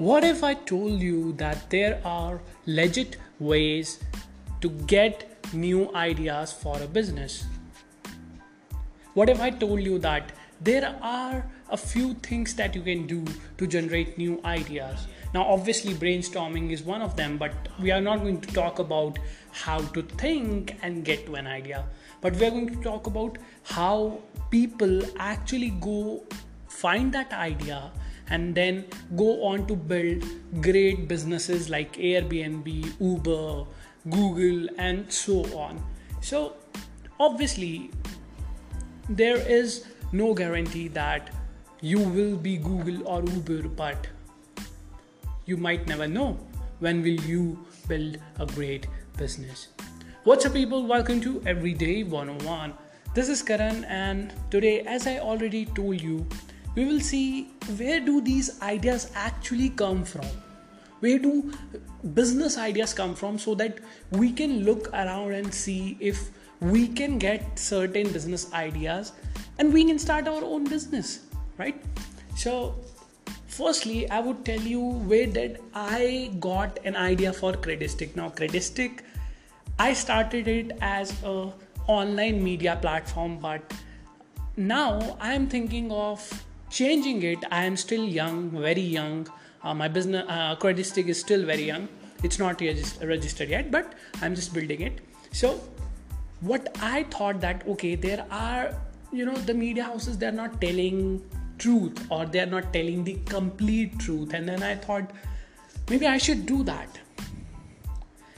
What if I told you that there are legit ways to get new ideas for a business? What if I told you that there are a few things that you can do to generate new ideas? Now, obviously, brainstorming is one of them, but we are not going to talk about how to think and get to an idea, but we are going to talk about how people actually go find that idea and then go on to build great businesses like Airbnb, Uber, Google, and so on. So, obviously, there is no guarantee that you will be Google or Uber, but you might never know when will you build a great business. What's up, people? Welcome to Everyday 101. This is Karan, and today, as I already told you, we will see where do these ideas actually come from. Where do business ideas come from so that we can look around and see if we can get certain business ideas and we can start our own business right? So firstly i would tell you where did i got an idea for credistic now credistic i started it as a online media platform but now i am thinking of changing it i am still young very young. Uh, my business uh, credistic is still very young. It's not registered yet but i'm just building it. So what i thought that okay there are you know the media houses they're not telling truth or they're not telling the complete truth. And then i thought maybe i should do that.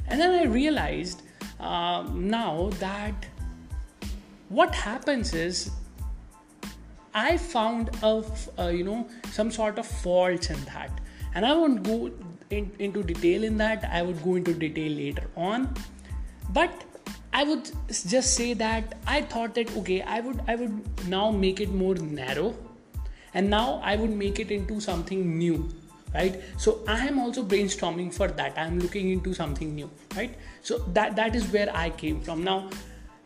And then i realized uh, now that what happens is I found a uh, you know some sort of faults in that, and I won't go in, into detail in that. I would go into detail later on, but I would just say that I thought that okay, I would I would now make it more narrow, and now I would make it into something new right? So i am also brainstorming for that. I am looking into something new right? So that that is where i came from. Now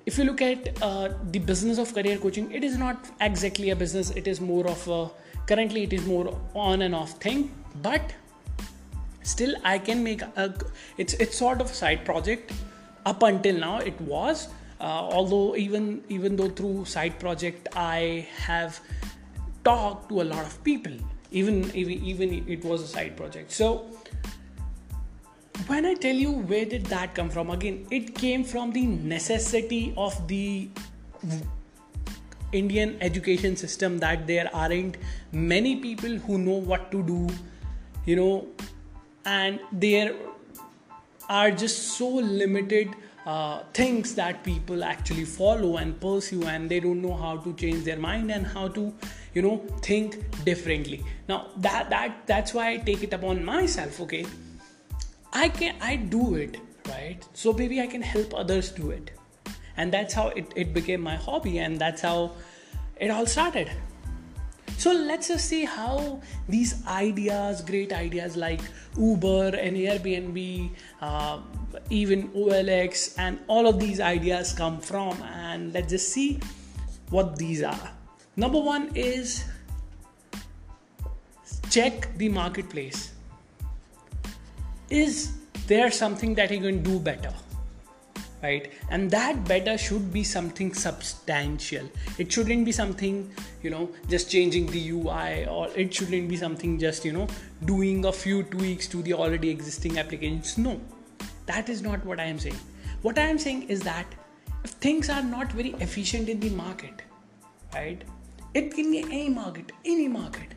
if you look at uh, the business of career coaching it is not exactly a business. It is more of a currently it is more on and off thing. But still i can make a it's it's sort of a side project up until now it was. Uh, although even even though through side project i have talked to a lot of people. Even even even it was a side project. So when I tell you where did that come from, again, it came from the necessity of the Indian education system that there aren't many people who know what to do, you know, and there are just so limited uh, things that people actually follow and pursue, and they don't know how to change their mind and how to, you know, think differently. Now that that that's why I take it upon myself. Okay I can I do it, right? So maybe I can help others do it. And that's how it, it became my hobby and that's how it all started. So let's just see how these ideas, great ideas like Uber and Airbnb, uh, even OLX, and all of these ideas come from. And let's just see what these are. Number one is check the marketplace is there something that you can do better right? And that better should be something substantial. It shouldn't be something you know just changing the ui or it shouldn't be something just you know doing a few tweaks to the already existing applications. No that is not what i am saying. What i am saying is that if things are not very efficient in the market right it can be any market any market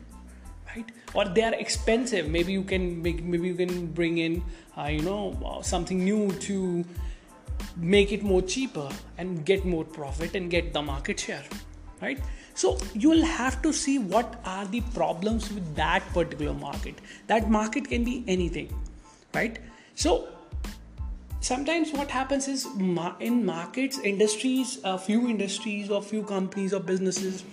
right? Or they are expensive. Maybe you can make maybe you can bring in uh, you know uh, something new to make it more cheaper and get more profit and get the market share right? So you'll have to see what are the problems with that particular market. That market can be anything right? So sometimes what happens is in markets industries a few industries or few companies or businesses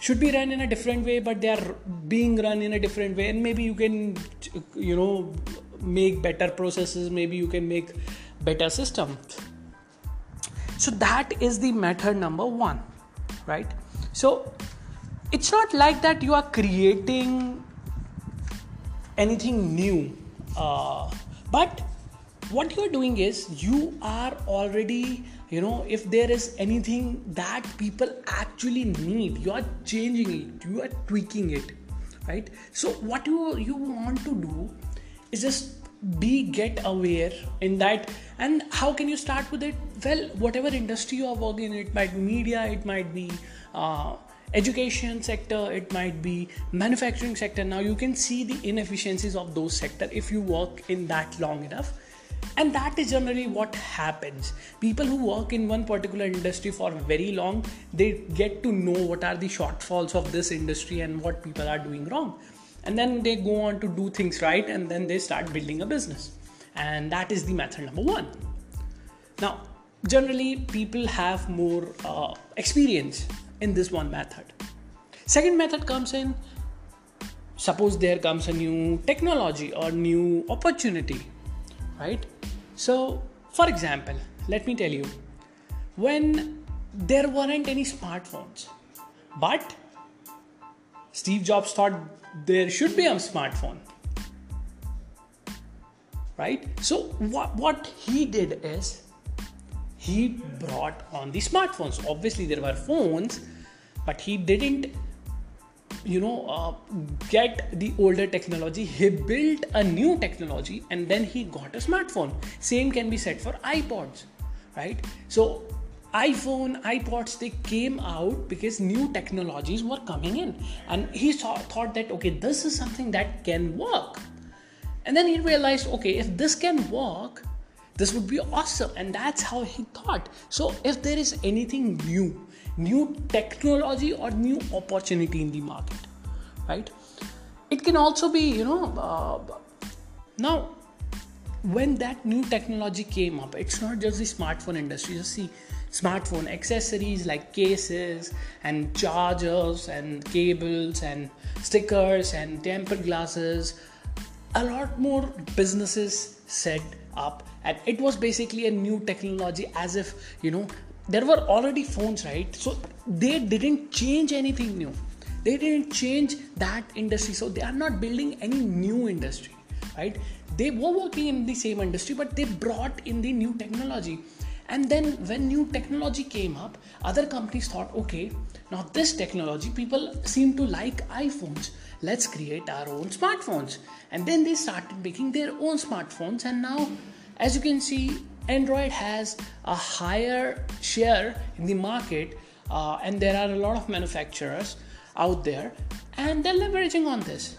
should be run in a different way but they are being run in a different way. And maybe you can you know make better processes. Maybe you can make better systems so that is the method number 1 right? So it's not like that you are creating anything new uh, but what you're doing is you are already you know if there is anything that people actually need you are changing it you are tweaking it right? So what you you want to do is just be get aware in that. And how can you start with it? Well whatever industry you are working in it might be media it might be uh, education sector it might be manufacturing sector. Now you can see the inefficiencies of those sector if you work in that long enough and that is generally what happens. People who work in one particular industry for very long they get to know what are the shortfalls of this industry and what people are doing wrong. And then they go on to do things right and then they start building a business. And that is the method number one. Now generally people have more uh, experience in this one method. Second method comes in. Suppose there comes a new technology or new opportunity, right? So, for example, let me tell you when there weren't any smartphones, but Steve Jobs thought there should be a smartphone. Right? So, what, what he did is he brought on the smartphones. Obviously, there were phones, but he didn't, you know, uh, get the older technology. He built a new technology and then he got a smartphone. Same can be said for iPods, right? So, iPhone, iPods, they came out because new technologies were coming in, and he saw, thought that okay, this is something that can work. And then he realized, okay, if this can work, this would be awesome. And that's how he thought. So, if there is anything new, new technology or new opportunity in the market, right? It can also be, you know, uh, now when that new technology came up, it's not just the smartphone industry. You see, smartphone accessories like cases and chargers and cables and stickers and tempered glasses. A lot more businesses set up and it was basically a new technology as if you know there were already phones right? So they didn't change anything new. They didn't change that industry. So they are not building any new industry right? They were working in the same industry but they brought in the new technology. And then when new technology came up other companies thought okay now this technology people seem to like iphones. Let's create our own smartphones. And then they started making their own smartphones. And now as you can see android has a higher share in the market uh, and there are a lot of manufacturers out there and they're leveraging on this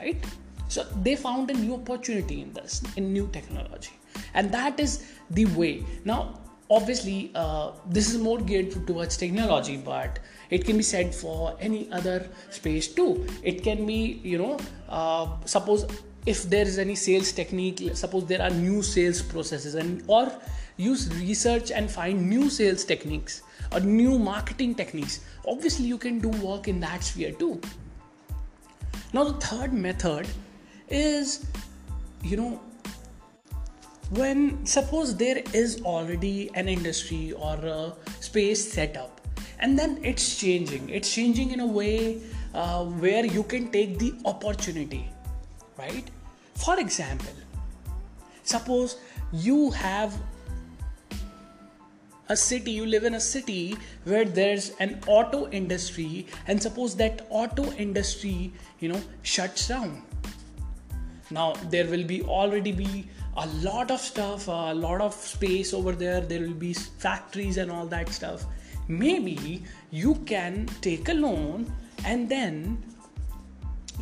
right? So they found a new opportunity in this in new technology and that is the way. Now obviously uh, this is more geared towards technology but it can be said for any other space too. It can be you know uh, suppose if there is any sales technique suppose there are new sales processes and or use research and find new sales techniques or new marketing techniques obviously you can do work in that sphere too. Now the third method is you know when suppose there is already an industry or a space set up and then it's changing. It's changing in a way uh, where you can take the opportunity right? For example, suppose you have a city, you live in a city where there's an auto industry, and suppose that auto industry, you know, shuts down. Now there will be already be a lot of stuff, a lot of space over there. There will be factories and all that stuff. Maybe you can take a loan and then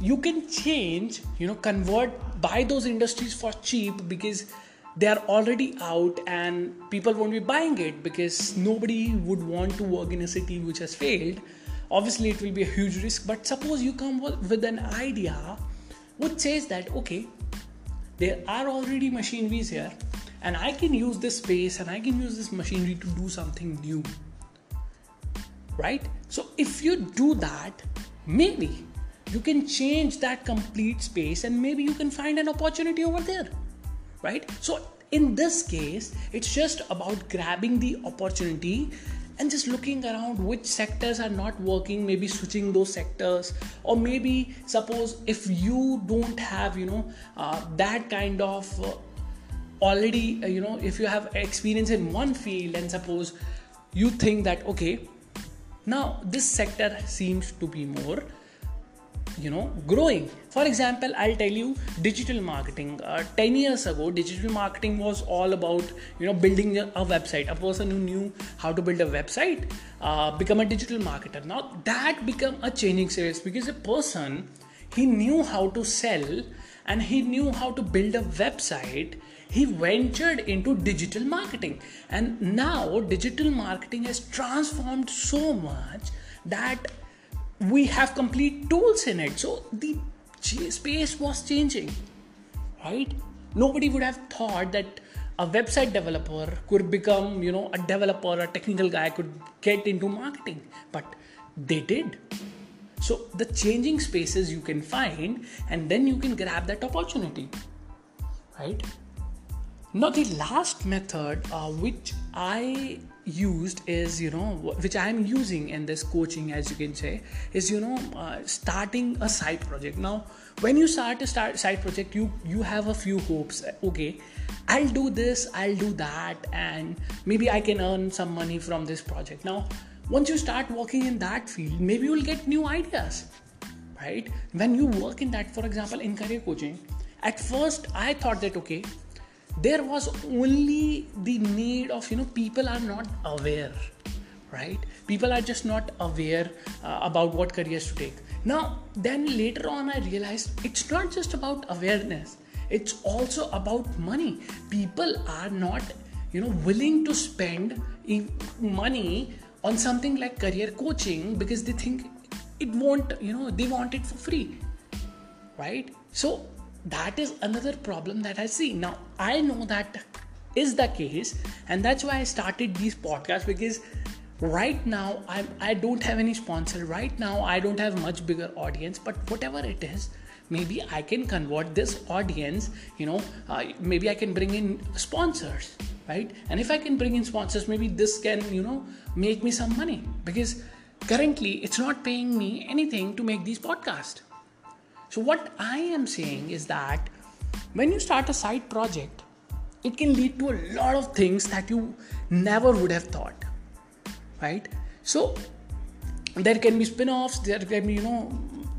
you can change you know convert buy those industries for cheap because they are already out and people won't be buying it because nobody would want to work in a city which has failed. Obviously it will be a huge risk but suppose you come with an idea which says that okay there are already machineries here and i can use this space and i can use this machinery to do something new right? So if you do that maybe you can change that complete space and maybe you can find an opportunity over there right? So in this case it's just about grabbing the opportunity and just looking around which sectors are not working maybe switching those sectors. Or maybe suppose if you don't have you know uh, that kind of uh, already uh, you know if you have experience in one field and suppose you think that okay now this sector seems to be more you know growing. For example i'll tell you digital marketing. Uh, 10 years ago digital marketing was all about you know building a website. A person who knew how to build a website uh, become a digital marketer. Now that become a changing series because a person he knew how to sell and he knew how to build a website. He ventured into digital marketing. And now digital marketing has transformed so much that we have complete tools in it. So the space was changing right? Nobody would have thought that a website developer could become you know a developer a technical guy could get into marketing but they did. So the changing spaces you can find and then you can grab that opportunity right? Now the last method uh, which i used is you know which i am using in this coaching as you can say is you know uh, starting a side project. Now when you start a start side project you you have a few hopes okay i'll do this i'll do that and maybe i can earn some money from this project. Now once you start working in that field maybe you'll get new ideas right? When you work in that for example in career coaching at first i thought that okay there was only the need of you know people are not aware right? People are just not aware uh, about what careers to take. Now then later on i realized it's not just about awareness. It's also about money. People are not you know willing to spend money on something like career coaching because they think it won't you know they want it for free right? So that is another problem that I see. Now, I know that is the case, and that's why I started these podcasts because right now I'm, I don't have any sponsor. Right now, I don't have much bigger audience, but whatever it is, maybe I can convert this audience. You know, uh, maybe I can bring in sponsors, right? And if I can bring in sponsors, maybe this can, you know, make me some money because currently it's not paying me anything to make these podcasts so, what I am saying is that when you start a side project, it can lead to a lot of things that you never would have thought, right? So, there can be spin offs, there can be, you know,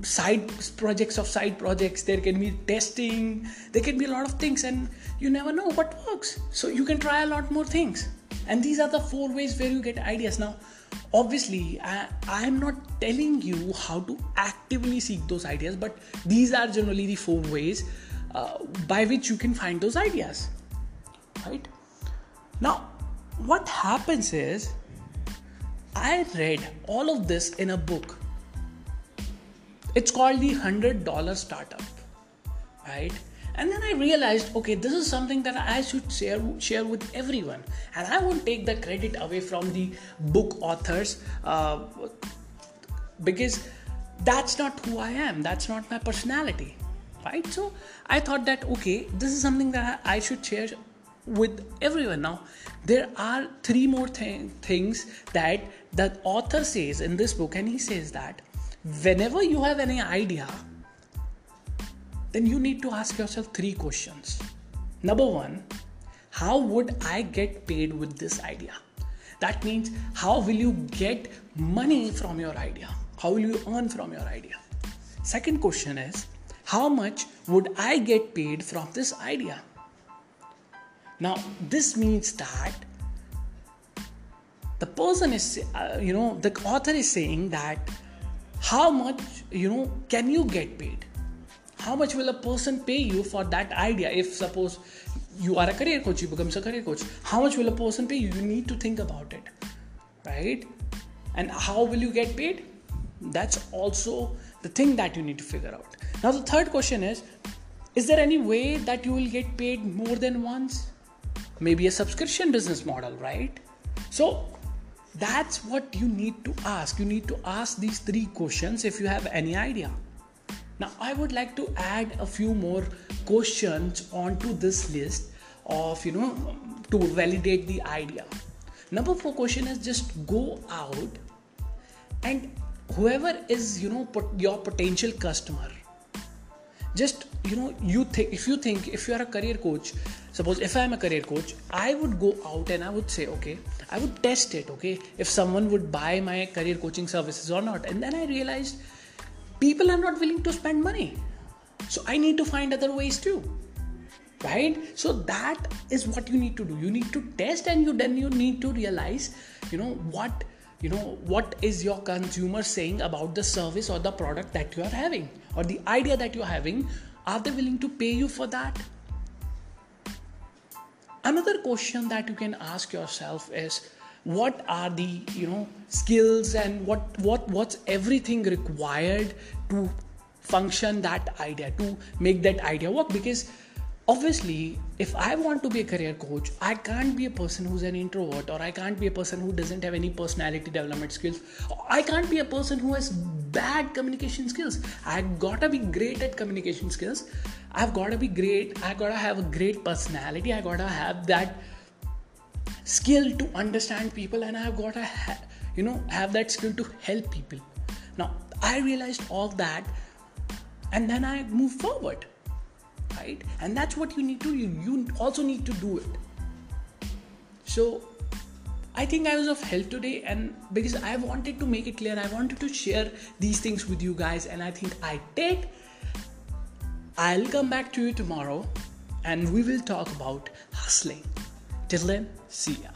side projects of side projects, there can be testing, there can be a lot of things, and you never know what works. So, you can try a lot more things. And these are the four ways where you get ideas. Now, obviously I, am not telling you how to actively seek those ideas but these are generally the four ways uh, by which you can find those ideas right? Now what happens is i read all of this in a book. It's called the $100 startup right and then i realized okay this is something that i should share share with everyone. And i won't take the credit away from the book authors uh, because that's not who i am. That's not my personality right? So i thought that okay this is something that i should share with everyone. Now there are three more th- things that the author says in this book. And he says that whenever you have any idea then you need to ask yourself three questions. Number one, how would I get paid with this idea? That means, how will you get money from your idea? How will you earn from your idea? Second question is, how much would I get paid from this idea? Now, this means that the person is, uh, you know, the author is saying that how much, you know, can you get paid? How much will a person pay you for that idea? If suppose you are a career coach you become a career coach how much will a person pay you? You need to think about it right? And how will you get paid? That's also the thing that you need to figure out. Now the third question is is there any way that you will get paid more than once? Maybe a subscription business model right? So that's what you need to ask. You need to ask these three questions if you have any idea now, I would like to add a few more questions onto this list of, you know, to validate the idea. number four question is just go out and whoever is you know your potential customer just you know you think if you think if you are a career coach suppose if i am a career coach i would go out and i would say okay i would test it okay if someone would buy my career coaching services or not and then i realized people are not willing to spend money. So i need to find other ways too. Right? So that is what you need to do. You need to test and you then you need to realize you know what you know what is your consumer saying about the service or the product that you are having or the idea that you're having. Are they willing to pay you for that? Another question that you can ask yourself is what are the you know skills and what what what's everything required to function that idea to make that idea work? Because obviously if i want to be a career coach i can't be a person who's an introvert or i can't be a person who doesn't have any personality development skills. I can't be a person who has bad communication skills. I gotta be great at communication skills. I've gotta be great. I gotta have a great personality. I gotta have that skill to understand people and i've gotta ha- you know have that skill to help people. Now i realized all that and then i move forward right? And that's what you need to do you also need to do it. So i think i was of help today and because i wanted to make it clear i wanted to share these things with you guys and i think i did. I'll come back to you tomorrow and we will talk about hustling. Till then see ya